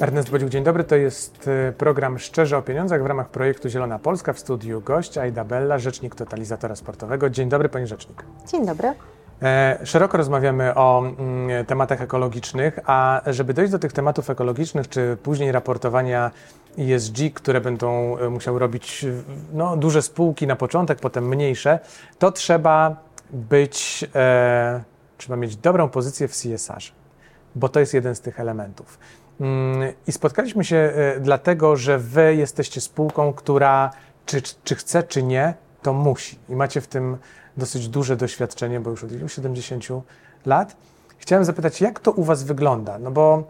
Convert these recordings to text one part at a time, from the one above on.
Ernest Bodziuk, dzień dobry. To jest e, program Szczerze o Pieniądzach w ramach projektu Zielona Polska. W studiu gość Aida Bella, rzecznik totalizatora sportowego. Dzień dobry, pani rzecznik. Dzień dobry. E, szeroko rozmawiamy o mm, tematach ekologicznych, a żeby dojść do tych tematów ekologicznych, czy później raportowania ESG, które będą e, musiały robić no, duże spółki na początek, potem mniejsze, to trzeba być, e, trzeba mieć dobrą pozycję w CSR, bo to jest jeden z tych elementów. Mm, I spotkaliśmy się e, dlatego, że wy jesteście spółką, która czy, czy chce, czy nie, to musi. I macie w tym dosyć duże doświadczenie, bo już od 70 lat. Chciałem zapytać, jak to u was wygląda? No bo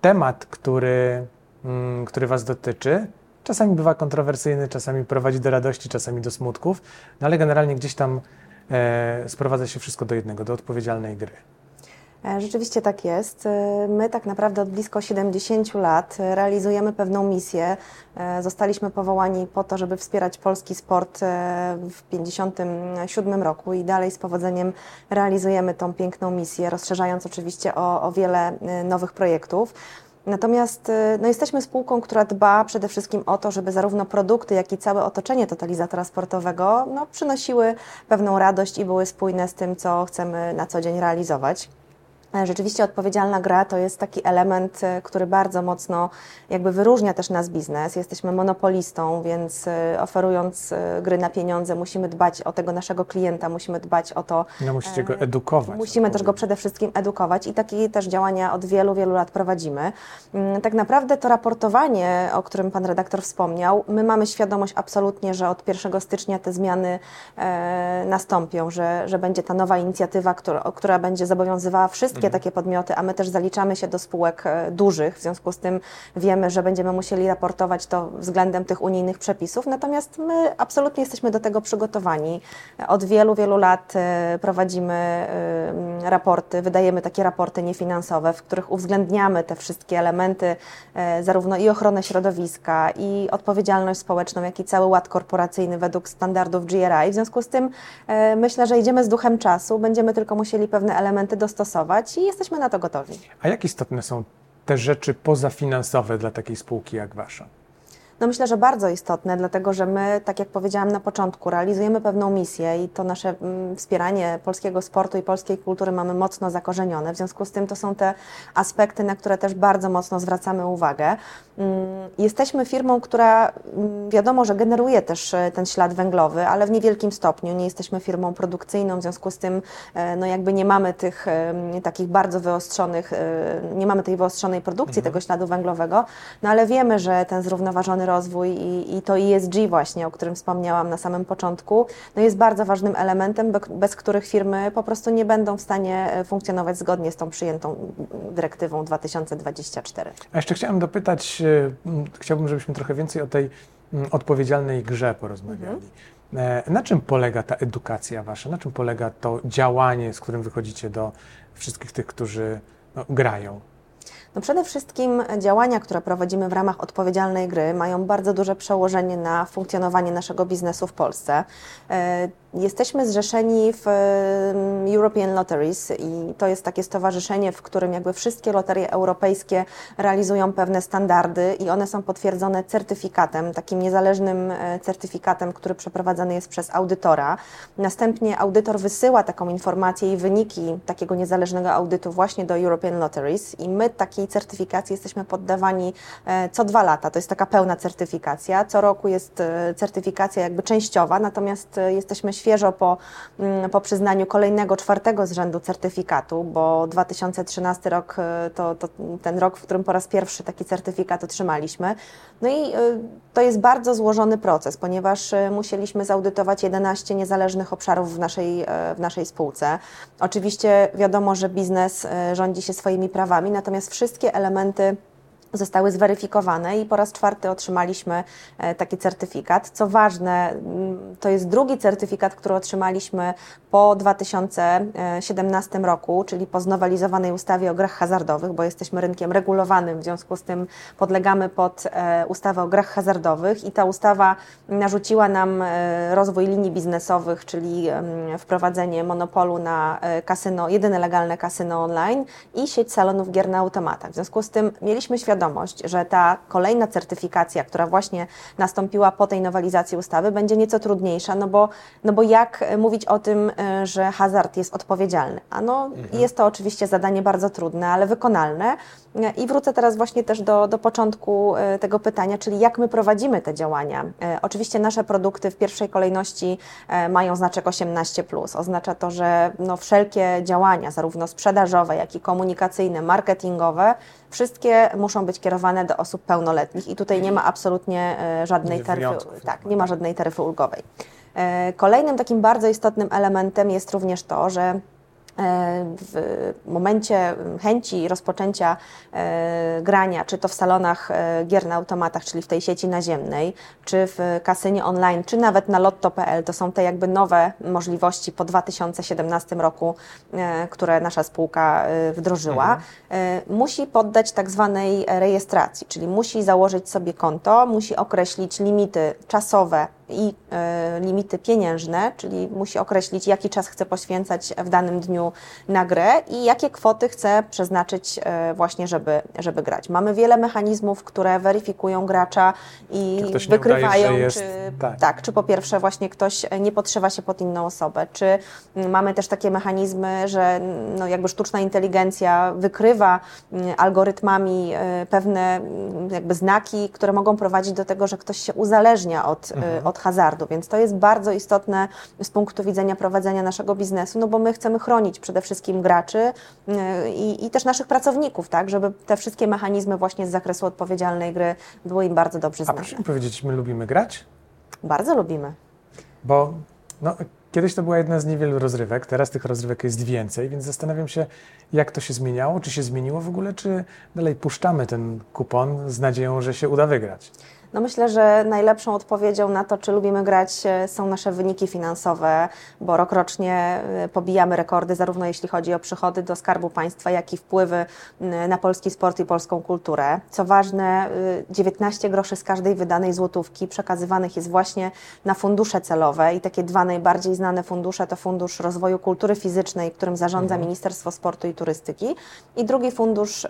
temat, który, mm, który was dotyczy, czasami bywa kontrowersyjny, czasami prowadzi do radości, czasami do smutków, no ale generalnie gdzieś tam e, sprowadza się wszystko do jednego, do odpowiedzialnej gry. E, rzeczywiście tak jest. E, my tak naprawdę od blisko 70 lat realizujemy pewną misję. E, zostaliśmy powołani po to, żeby wspierać polski sport w 57 roku i dalej z powodzeniem realizujemy tą piękną misję, rozszerzając oczywiście o, o wiele nowych projektów. Natomiast no, jesteśmy spółką, która dba przede wszystkim o to, żeby zarówno produkty, jak i całe otoczenie totalizatora sportowego no, przynosiły pewną radość i były spójne z tym, co chcemy na co dzień realizować. E, rzeczywiście odpowiedzialna gra to jest taki element, e, który bardzo mocno jakby wyróżnia też nas biznes. Jesteśmy monopolistą, więc e, oferując gry na pieniądze musimy dbać o tego naszego klienta, musimy dbać o to. No musicie go edukować. Musimy też go przede wszystkim edukować i takie też działania od wielu, wielu lat prowadzimy. Mm, tak naprawdę to raportowanie, o którym Pan redaktor wspomniał, my mamy świadomość absolutnie, że od 1 stycznia te zmiany nastąpią, że, że będzie ta nowa inicjatywa, która, która będzie zobowiązywała wszystkie wszystkie takie podmioty, a my też zaliczamy się do spółek e, dużych, w związku z tym wiemy, że będziemy musieli raportować to względem tych unijnych przepisów, natomiast my absolutnie jesteśmy do tego przygotowani. Od wielu, wielu lat e, prowadzimy e, raporty, wydajemy takie raporty niefinansowe, w których uwzględniamy te wszystkie elementy, zarówno i ochronę środowiska, i odpowiedzialność społeczną, jak i cały ład korporacyjny według standardów GRI. W związku z tym myślę, że idziemy z duchem czasu, będziemy tylko musieli pewne elementy dostosować i jesteśmy na to gotowi. A jak istotne są te rzeczy pozafinansowe dla takiej spółki jak Wasza? No myślę, że bardzo istotne, dlatego że my, tak jak powiedziałam na początku, realizujemy pewną misję i to nasze mm, wspieranie polskiego sportu i polskiej kultury mamy mocno zakorzenione. W związku z tym to są te aspekty, na które też bardzo mocno zwracamy uwagę. Mm, jesteśmy firmą, która mm, wiadomo, że generuje też e, ten ślad węglowy, ale w niewielkim stopniu. Nie jesteśmy firmą produkcyjną, w związku z tym e, no jakby nie mamy tych takich bardzo wyostrzonych, e, nie mamy tej wyostrzonej produkcji mhm. tego śladu węglowego, no ale wiemy, że ten zrównoważony rozwój i, i to ESG właśnie, o którym wspomniałam na samym początku, no jest bardzo ważnym elementem, bez których firmy po prostu nie będą w stanie e, funkcjonować zgodnie z tą przyjętą dyrektywą 2024. A jeszcze chciałem dopytać, e, chciałbym, żebyśmy trochę więcej o tej odpowiedzialnej grze porozmawiali. Mhm. E, na czym polega ta edukacja wasza? Na czym polega to działanie, z którym wychodzicie do wszystkich tych, którzy no, grają? No przede wszystkim działania, które prowadzimy w ramach odpowiedzialnej gry, mają bardzo duże przełożenie na funkcjonowanie naszego biznesu w Polsce. Jesteśmy zrzeszeni w European Lotteries i to jest takie stowarzyszenie, w którym jakby wszystkie loterie europejskie realizują pewne standardy i one są potwierdzone certyfikatem, takim niezależnym e, certyfikatem, który przeprowadzany jest przez audytora. Następnie audytor wysyła taką informację i wyniki takiego niezależnego audytu właśnie do European Lotteries i my takiej certyfikacji jesteśmy poddawani e, co dwa lata. To jest taka pełna certyfikacja. Co roku jest e, certyfikacja jakby częściowa, natomiast jesteśmy świeżo po, mm, po przyznaniu kolejnego, czwartego z rzędu certyfikatu, bo 2013 rok e, to, to ten rok, w którym po raz pierwszy taki certyfikat otrzymaliśmy. No i e, to jest bardzo złożony proces, ponieważ e, musieliśmy zaudytować 11 niezależnych obszarów w naszej, w naszej spółce. Oczywiście wiadomo, że biznes rządzi się swoimi prawami, natomiast wszystkie elementy zostały zweryfikowane i po raz czwarty otrzymaliśmy e, taki certyfikat. Co ważne, mm, to jest drugi certyfikat, który otrzymaliśmy po 2017 roku, czyli po znowelizowanej ustawie o grach hazardowych, bo jesteśmy rynkiem regulowanym, w związku z tym podlegamy pod e, ustawę o grach hazardowych i ta ustawa narzuciła nam e, rozwój linii biznesowych, czyli wprowadzenie monopolu na kasyno, jedyne legalne kasyno online i sieć salonów gier na automatach. W związku z tym mieliśmy świadomość, świadomość, że ta kolejna certyfikacja, która właśnie nastąpiła po tej nowelizacji ustawy, będzie nieco trudniejsza, no bo, no bo jak mówić o tym, e, że hazard jest odpowiedzialny? A no, mhm. jest to oczywiście zadanie bardzo trudne, ale wykonalne. I wrócę teraz właśnie też do, do początku e, tego pytania, czyli jak my prowadzimy te działania. Oczywiście nasze produkty w pierwszej kolejności mają znaczek 18. Oznacza to, że no wszelkie działania, zarówno sprzedażowe, jak i komunikacyjne, marketingowe, wszystkie muszą być kierowane do osób pełnoletnich i tutaj nie ma absolutnie żadnej taryfy, tak, nie ma żadnej taryfy ulgowej. Kolejnym takim bardzo istotnym elementem jest również to, że E, w momencie chęci rozpoczęcia e, grania, czy to w salonach e, gier na automatach, czyli w tej sieci naziemnej, czy w kasynie online, czy nawet na lotto.pl, to są te jakby nowe możliwości po 2017 roku, które nasza spółka wdrożyła, mhm. musi poddać tak zwanej rejestracji, czyli musi założyć sobie konto, musi określić limity czasowe i e, limity pieniężne, czyli musi określić, jaki czas chce poświęcać w danym dniu na grę i jakie kwoty chce przeznaczyć e, właśnie, żeby, żeby grać. Mamy wiele mechanizmów, które weryfikują gracza i wykrywają, udaje, jest, czy, tak. tak. czy po pierwsze właśnie ktoś nie podszywa się pod inną osobę, czy mamy też takie mechanizmy, że no jakby sztuczna inteligencja wykrywa algorytmami e, pewne jakby znaki, które mogą prowadzić do tego, że ktoś się uzależnia od, mhm. od od hazardu, więc to jest bardzo istotne z punktu widzenia prowadzenia naszego biznesu, no bo my chcemy chronić przede wszystkim graczy y, i, i też naszych pracowników, tak, żeby te wszystkie mechanizmy właśnie z zakresu odpowiedzialnej gry były im bardzo dobrze znane. A proszę mi powiedzieć, my lubimy grać? Bardzo lubimy. Bo no, Kiedyś to była jedna z niewielu rozrywek, teraz tych rozrywek jest więcej, więc zastanawiam się, jak to się zmieniało, czy się zmieniło w ogóle, czy dalej puszczamy ten kupon z nadzieją, że się uda wygrać. No myślę, że najlepszą odpowiedzią na to, czy lubimy grać, e, są nasze wyniki finansowe, bo rokrocznie e, pobijamy rekordy, zarówno jeśli chodzi o przychody do Skarbu Państwa, jak i wpływy na polski sport i polską kulturę. Co ważne, 19 e, groszy z każdej wydanej złotówki przekazywanych jest właśnie na fundusze celowe i takie dwa najbardziej znane fundusze to Fundusz Rozwoju Kultury Fizycznej, którym zarządza mhm. Ministerstwo Sportu i Turystyki i drugi Fundusz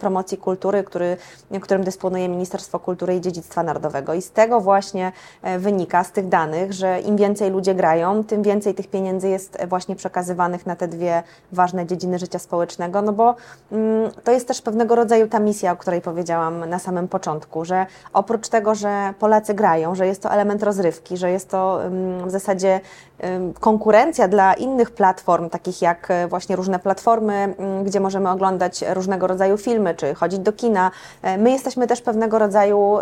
Promocji Kultury, który, którym dysponuje Ministerstwo Kultury i Dziedzictwa Dziedzictwa Narodowego. I z tego właśnie e, wynika, z tych danych, że im więcej ludzie grają, tym więcej tych pieniędzy jest e, właśnie przekazywanych na te dwie ważne dziedziny życia społecznego, no bo mm, to jest też pewnego rodzaju ta misja, o której powiedziałam na samym początku, że oprócz tego, że Polacy grają, że jest to element rozrywki, że jest to mm, w zasadzie konkurencja dla innych platform, takich jak e, właśnie różne platformy, gdzie możemy oglądać różnego rodzaju filmy, czy chodzić do kina. My jesteśmy też pewnego rodzaju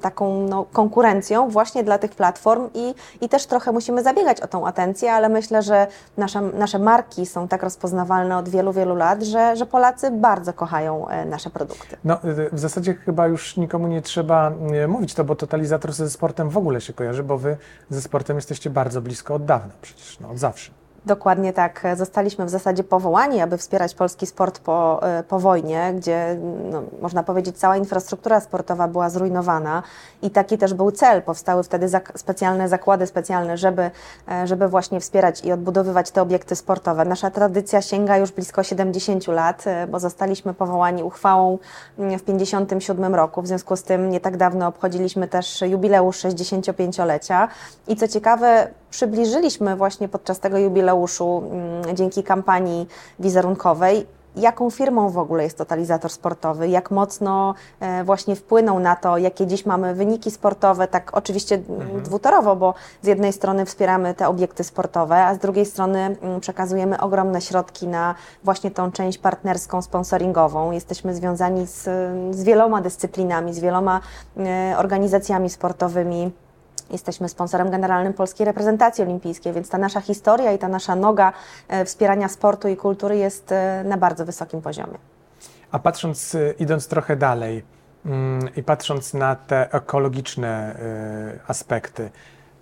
taką no, konkurencją właśnie dla tych platform i, i też trochę musimy zabiegać o tą atencję, ale myślę, że nasze, nasze marki są tak rozpoznawalne od wielu, wielu lat, że, że Polacy bardzo kochają e, nasze produkty. No, w zasadzie chyba już nikomu nie trzeba e, mówić to, bo totalizator ze sportem w ogóle się kojarzy, bo wy ze sportem jesteście bardzo blisko od dawna przecież, no, od zawsze. Dokładnie tak. Zostaliśmy w zasadzie powołani, aby wspierać polski sport po, e, po wojnie, gdzie no, można powiedzieć cała infrastruktura sportowa była zrujnowana i taki też był cel. Powstały wtedy zak specjalne zakłady specjalne, żeby, e, żeby właśnie wspierać i odbudowywać te obiekty sportowe. Nasza tradycja sięga już blisko 70 lat, e, bo zostaliśmy powołani uchwałą mm, w 57 roku. W związku z tym nie tak dawno obchodziliśmy też jubileusz 65-lecia i co ciekawe, przybliżyliśmy właśnie podczas tego jubileuszu mm, dzięki kampanii wizerunkowej jaką firmą w ogóle jest totalizator sportowy, jak mocno e, właśnie wpłynął na to, jakie dziś mamy wyniki sportowe, tak oczywiście mhm. dwutorowo, bo z jednej strony wspieramy te obiekty sportowe, a z drugiej strony mm, przekazujemy ogromne środki na właśnie tą część partnerską, sponsoringową. Jesteśmy związani z, z wieloma dyscyplinami, z wieloma e, organizacjami sportowymi. Jesteśmy sponsorem generalnym polskiej reprezentacji olimpijskiej, więc ta nasza historia i ta nasza noga e, wspierania sportu i kultury jest e, na bardzo wysokim poziomie. A patrząc, e, idąc trochę dalej mm, i patrząc na te ekologiczne aspekty,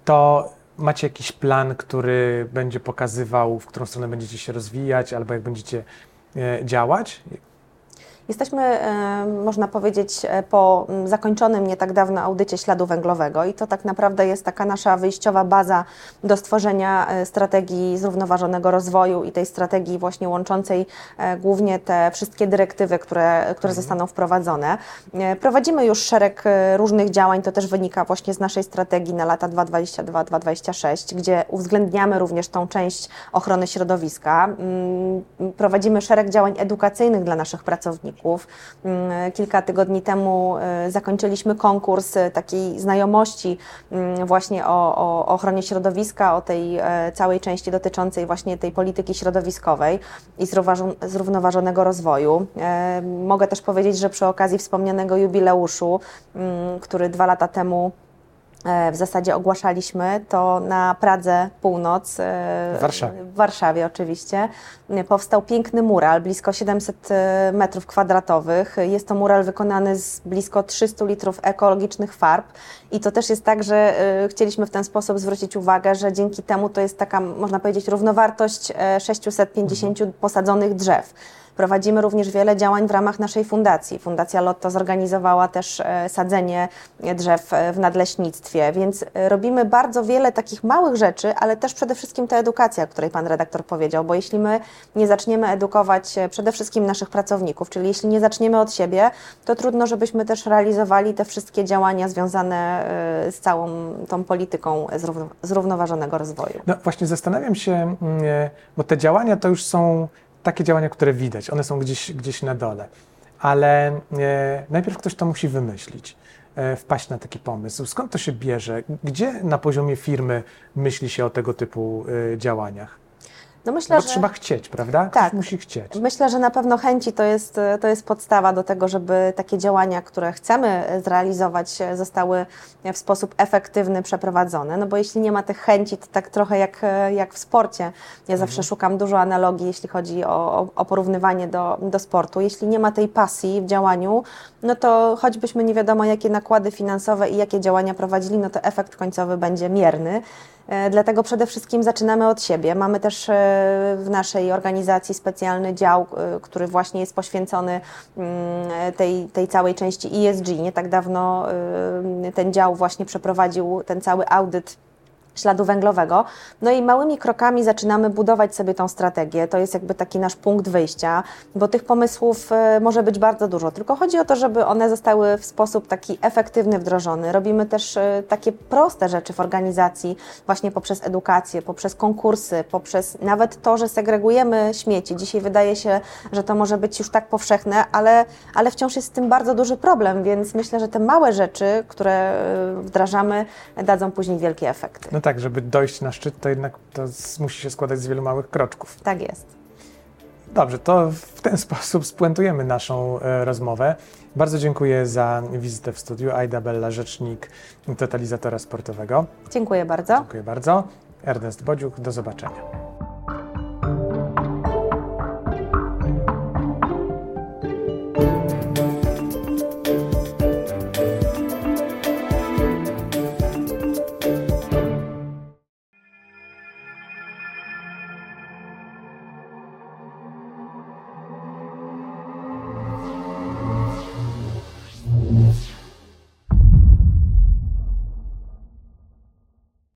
to macie jakiś plan, który będzie pokazywał, w którą stronę będziecie się rozwijać, albo jak będziecie działać? Jesteśmy, e, można powiedzieć, e, po zakończonym nie tak dawno audycie śladu węglowego i to tak naprawdę jest taka nasza wyjściowa baza do stworzenia e, strategii zrównoważonego rozwoju i tej strategii właśnie łączącej głównie te wszystkie dyrektywy, które, które zostaną wprowadzone. Prowadzimy już szereg różnych działań, to też wynika właśnie z naszej strategii na lata 2022-2026, gdzie uwzględniamy również tą część ochrony środowiska. Mm, prowadzimy szereg działań edukacyjnych dla naszych pracowników. Mm, kilka tygodni temu y, zakończyliśmy konkurs y, takiej znajomości mm, właśnie o, o ochronie środowiska, o tej e, całej części dotyczącej właśnie tej polityki środowiskowej i zrównoważonego rozwoju. E, mogę też powiedzieć, że przy okazji wspomnianego jubileuszu, który dwa lata temu E, w zasadzie ogłaszaliśmy, to na Pradze Północ, e, w Warszawie, w Warszawie oczywiście, powstał piękny mural, blisko 700 e, metrów kwadratowych. Jest to mural wykonany z blisko 300 litrów ekologicznych farb i to też jest tak, że chcieliśmy w ten sposób zwrócić uwagę, że dzięki temu to jest taka, można powiedzieć, równowartość 650 mhm. posadzonych drzew. Prowadzimy również wiele działań w ramach naszej fundacji. Fundacja Lotto zorganizowała też e, sadzenie drzew e, w nadleśnictwie, więc e, robimy bardzo wiele takich małych rzeczy, ale też przede wszystkim ta edukacja, o której Pan redaktor powiedział, bo jeśli my nie zaczniemy edukować przede wszystkim naszych pracowników, czyli jeśli nie zaczniemy od siebie, to trudno, żebyśmy też realizowali te wszystkie działania związane z całą tą polityką zrównoważonego rozwoju. No właśnie zastanawiam się, mm, bo te działania to już są takie działania, które widać, one są gdzieś, gdzieś na dole. Ale e, najpierw ktoś to musi wymyślić, e, wpaść na taki pomysł. Skąd to się bierze? Gdzie na poziomie firmy myśli się o tego typu e, działaniach? No myślę, Bo że... trzeba chcieć, prawda? Ktoś tak. musi chcieć. Myślę, że na pewno chęci to jest, to jest podstawa do tego, żeby takie działania, które chcemy zrealizować, zostały w sposób efektywny przeprowadzone. No bo jeśli nie ma tych chęci, to tak trochę jak, jak w sporcie. Ja mhm. zawsze szukam dużo analogii, jeśli chodzi o, o porównywanie do, do sportu. Jeśli nie ma tej pasji w działaniu, no to choćbyśmy nie wiadomo, jakie nakłady finansowe i jakie działania prowadzili, no to efekt końcowy będzie mierny. E, dlatego przede wszystkim zaczynamy od siebie. Mamy też e, w naszej organizacji specjalny dział, e, który właśnie jest poświęcony mm, tej, tej całej części ESG. Nie tak dawno ten dział właśnie przeprowadził ten cały audyt śladu węglowego. No i małymi krokami zaczynamy budować sobie tą strategię. To jest jakby taki nasz punkt wyjścia, bo tych pomysłów e, może być bardzo dużo, tylko chodzi o to, żeby one zostały w sposób taki efektywny wdrożone. Robimy też e, takie proste rzeczy w organizacji, właśnie poprzez edukację, poprzez konkursy, poprzez nawet to, że segregujemy śmieci. Dzisiaj wydaje się, że to może być już tak powszechne, ale, ale wciąż jest z tym bardzo duży problem, więc myślę, że te małe rzeczy, które e, wdrażamy, dadzą później wielkie efekty. No tak, żeby dojść na szczyt, to jednak to musi się składać z wielu małych kroczków. Tak jest. Dobrze, to w ten sposób spuentujemy naszą e, rozmowę. Bardzo dziękuję za wizytę w studiu. Aida Bella, rzecznik totalizatora sportowego. Dziękuję bardzo. Dziękuję bardzo. Ernest Bodziuk, do zobaczenia.